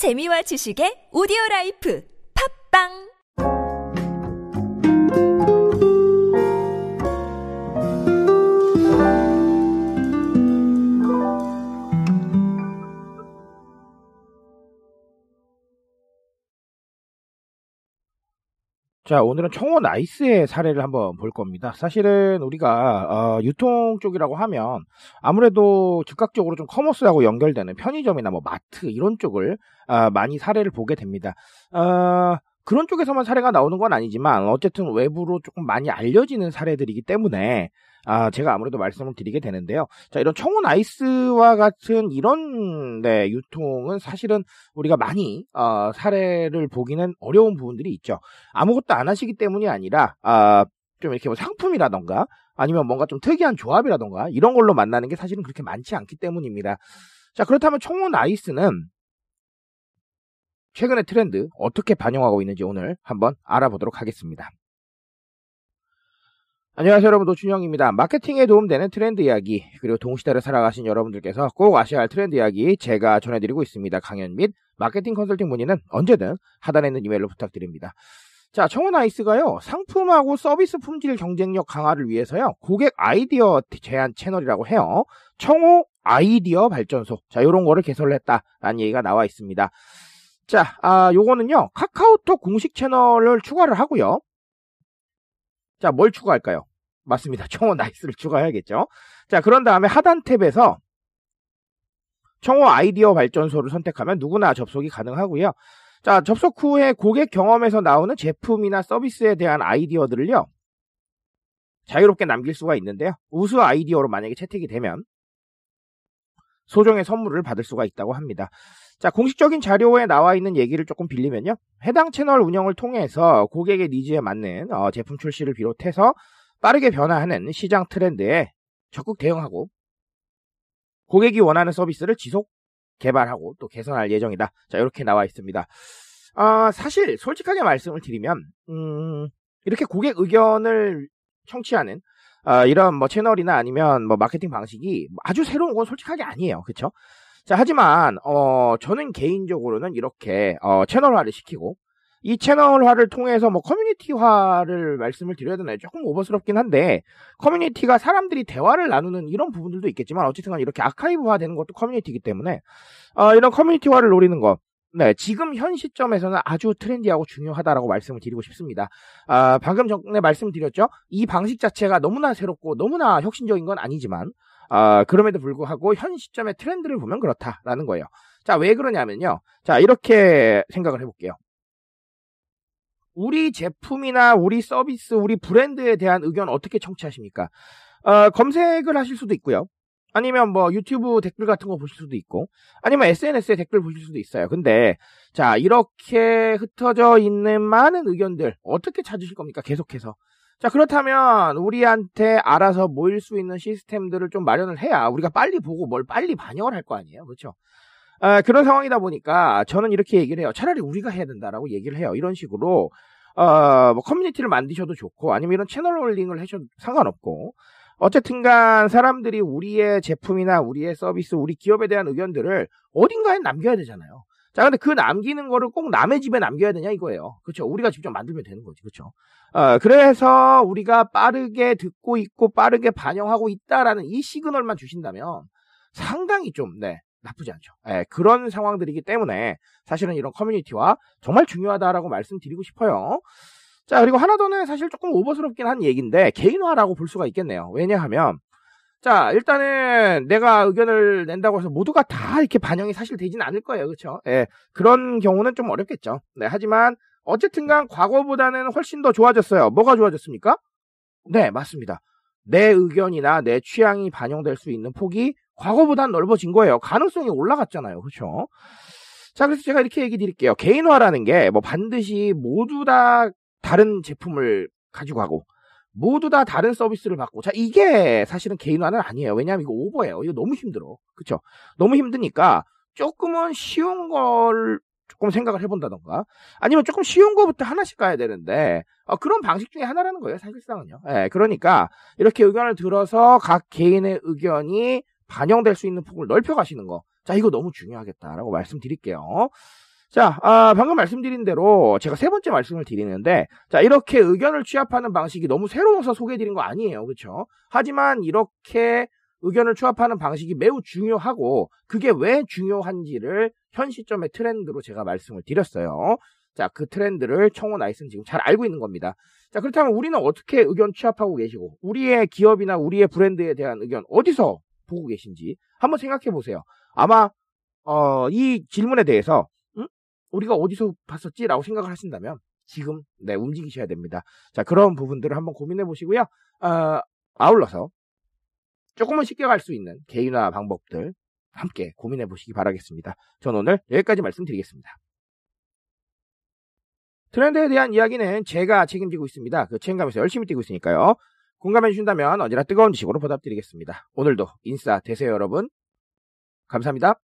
재미와 지식의 오디오 라이프. 팟빵 자, 오늘은 청호 나이스의 사례를 한번 볼 겁니다. 사실은 우리가 어, 유통 쪽이라고 하면 아무래도 즉각적으로 좀 커머스하고 연결되는 편의점이나 뭐 마트 이런 쪽을 어, 많이 사례를 보게 됩니다. 어, 그런 쪽에서만 사례가 나오는 건 아니지만 어쨌든 외부로 조금 많이 알려지는 사례들이기 때문에 아, 제가 아무래도 말씀을 드리게 되는데요. 자, 이런 청운 아이스와 같은 이런 네, 유통은 사실은 우리가 많이 어, 사례를 보기는 어려운 부분들이 있죠. 아무것도 안 하시기 때문이 아니라 아, 좀 이렇게 뭐 상품이라던가 아니면 뭔가 좀 특이한 조합이라던가 이런 걸로 만나는 게 사실은 그렇게 많지 않기 때문입니다. 자, 그렇다면 청운 아이스는 최근의 트렌드 어떻게 반영하고 있는지 오늘 한번 알아보도록 하겠습니다. 안녕하세요 여러분 노준영입니다. 마케팅에 도움되는 트렌드 이야기 그리고 동시대를 살아가신 여러분들께서 꼭 아셔야 할 트렌드 이야기 제가 전해드리고 있습니다. 강연 및 마케팅 컨설팅 문의는 언제든 하단에 있는 이메일로 부탁드립니다. 자, 청호 나이스가요, 상품하고 서비스 품질 경쟁력 강화를 위해서요, 고객 아이디어 제안 채널이라고 해요. 청호 아이디어 발전소. 자, 요런 거를 개설을 했다라는 얘기가 나와 있습니다. 자, 아, 요거는요, 카카오톡 공식 채널을 추가를 하고요. 자, 뭘 추가할까요? 맞습니다. 청호 나이스를 추가해야겠죠. 자, 그런 다음에 하단 탭에서 청호 아이디어 발전소를 선택하면 누구나 접속이 가능하고요. 자, 접속 후에 고객 경험에서 나오는 제품이나 서비스에 대한 아이디어들을요. 자유롭게 남길 수가 있는데요. 우수 아이디어로 만약에 채택이 되면 소정의 선물을 받을 수가 있다고 합니다. 자, 공식적인 자료에 나와 있는 얘기를 조금 빌리면요. 해당 채널 운영을 통해서 고객의 니즈에 맞는 어, 제품 출시를 비롯해서 빠르게 변화하는 시장 트렌드에 적극 대응하고 고객이 원하는 서비스를 지속 개발하고 또 개선할 예정이다. 자, 이렇게 나와 있습니다. 아, 사실 솔직하게 말씀을 드리면 음, 이렇게 고객 의견을 청취하는 아, 이런 뭐 채널이나 아니면 뭐 마케팅 방식이 아주 새로운 건 솔직하게 아니에요. 그렇죠? 자, 하지만 어, 저는 개인적으로는 이렇게 어, 채널화를 시키고 이 채널화를 통해서 뭐 커뮤니티화를 말씀을 드려야 되나요? 조금 오버스럽긴 한데 커뮤니티가 사람들이 대화를 나누는 이런 부분들도 있겠지만 어쨌든 이렇게 아카이브화 되는 것도 커뮤니티이기 때문에 어, 이런 커뮤니티화를 노리는 것 네, 지금 현 시점에서는 아주 트렌디하고 중요하다라고 말씀을 드리고 싶습니다. 아, 방금 전에 말씀드렸죠? 이 방식 자체가 너무나 새롭고 너무나 혁신적인 건 아니지만 아, 그럼에도 불구하고 현 시점의 트렌드를 보면 그렇다라는 거예요. 자, 왜 그러냐면요. 자, 이렇게 생각을 해볼게요. 우리 제품이나 우리 서비스, 우리 브랜드에 대한 의견 어떻게 청취하십니까? 어, 검색을 하실 수도 있고요. 아니면 뭐 유튜브 댓글 같은 거 보실 수도 있고, 아니면 SNS에 댓글 보실 수도 있어요. 근데, 자, 이렇게 흩어져 있는 많은 의견들 어떻게 찾으실 겁니까? 계속해서. 자, 그렇다면 우리한테 알아서 모일 수 있는 시스템들을 좀 마련을 해야 우리가 빨리 보고 뭘 빨리 반영을 할 거 아니에요. 그렇죠? 아, 그런 상황이다 보니까 저는 이렇게 얘기를 해요. 차라리 우리가 해야 된다라고 얘기를 해요. 이런 식으로 어, 뭐 커뮤니티를 만드셔도 좋고 아니면 이런 채널 홀링을 하셔도 상관없고 어쨌든 간 사람들이 우리의 제품이나 우리의 서비스, 우리 기업에 대한 의견들을 어딘가에 남겨야 되잖아요. 자, 근데 그 남기는 거를 꼭 남의 집에 남겨야 되냐 이거예요. 그렇죠? 우리가 직접 만들면 되는 거지. 그렇죠? 어, 그래서 우리가 빠르게 듣고 있고 빠르게 반영하고 있다라는 이 시그널만 주신다면 상당히 좀 네, 나쁘지 않죠. 예, 그런 상황들이기 때문에 사실은 이런 커뮤니티와 정말 중요하다라고 말씀드리고 싶어요. 자, 그리고 하나 더는 사실 조금 오버스럽긴 한 얘기인데 개인화라고 볼 수가 있겠네요. 왜냐하면 자, 일단은 내가 의견을 낸다고 해서 모두가 다 이렇게 반영이 사실 되지는 않을 거예요. 그렇죠? 예. 그런 경우는 좀 어렵겠죠. 네, 하지만 어쨌든 간 과거보다는 훨씬 더 좋아졌어요. 뭐가 좋아졌습니까? 네, 맞습니다. 내 의견이나 내 취향이 반영될 수 있는 폭이 과거보단 넓어진 거예요. 가능성이 올라갔잖아요. 그렇죠? 자, 그래서 제가 이렇게 얘기 드릴게요. 개인화라는 게 뭐 반드시 모두 다 다른 제품을 가지고 가고 모두 다 다른 서비스를 받고 자 이게 사실은 개인화는 아니에요. 왜냐하면 이거 오버예요. 이거 너무 힘들어. 그렇죠? 너무 힘드니까 조금은 쉬운 걸 조금 생각을 해본다던가 아니면 조금 쉬운 거부터 하나씩 가야 되는데 어, 그런 방식 중에 하나라는 거예요. 사실상은요. 예, 그러니까 이렇게 의견을 들어서 각 개인의 의견이 반영될 수 있는 폭을 넓혀 가시는 거. 자, 이거 너무 중요하겠다라고 말씀드릴게요. 자, 아, 방금 말씀드린 대로 제가 세 번째 말씀을 드리는데, 자, 이렇게 의견을 취합하는 방식이 너무 새로워서 소개해드린 거 아니에요. 그쵸? 하지만 이렇게 의견을 취합하는 방식이 매우 중요하고, 그게 왜 중요한지를 현 시점의 트렌드로 제가 말씀을 드렸어요. 자, 그 트렌드를 청원 나이스는 지금 잘 알고 있는 겁니다. 자, 그렇다면 우리는 어떻게 의견 취합하고 계시고, 우리의 기업이나 우리의 브랜드에 대한 의견 어디서 보고 계신지 한번 생각해 보세요. 아마, 어, 이 질문에 대해서, 음? 우리가 어디서 봤었지? 라고 생각을 하신다면, 지금, 네, 움직이셔야 됩니다. 자, 그런 부분들을 한번 고민해 보시고요. 어, 아울러서, 조금은 쉽게 갈 수 있는 개인화 방법들 함께 고민해 보시기 바라겠습니다. 전 오늘 여기까지 말씀드리겠습니다. 트렌드에 대한 이야기는 제가 책임지고 있습니다. 그 책임감에서 열심히 뛰고 있으니까요. 공감해 주신다면 언제나 뜨거운 지식으로 보답드리겠습니다. 오늘도 인싸 되세요, 여러분. 감사합니다.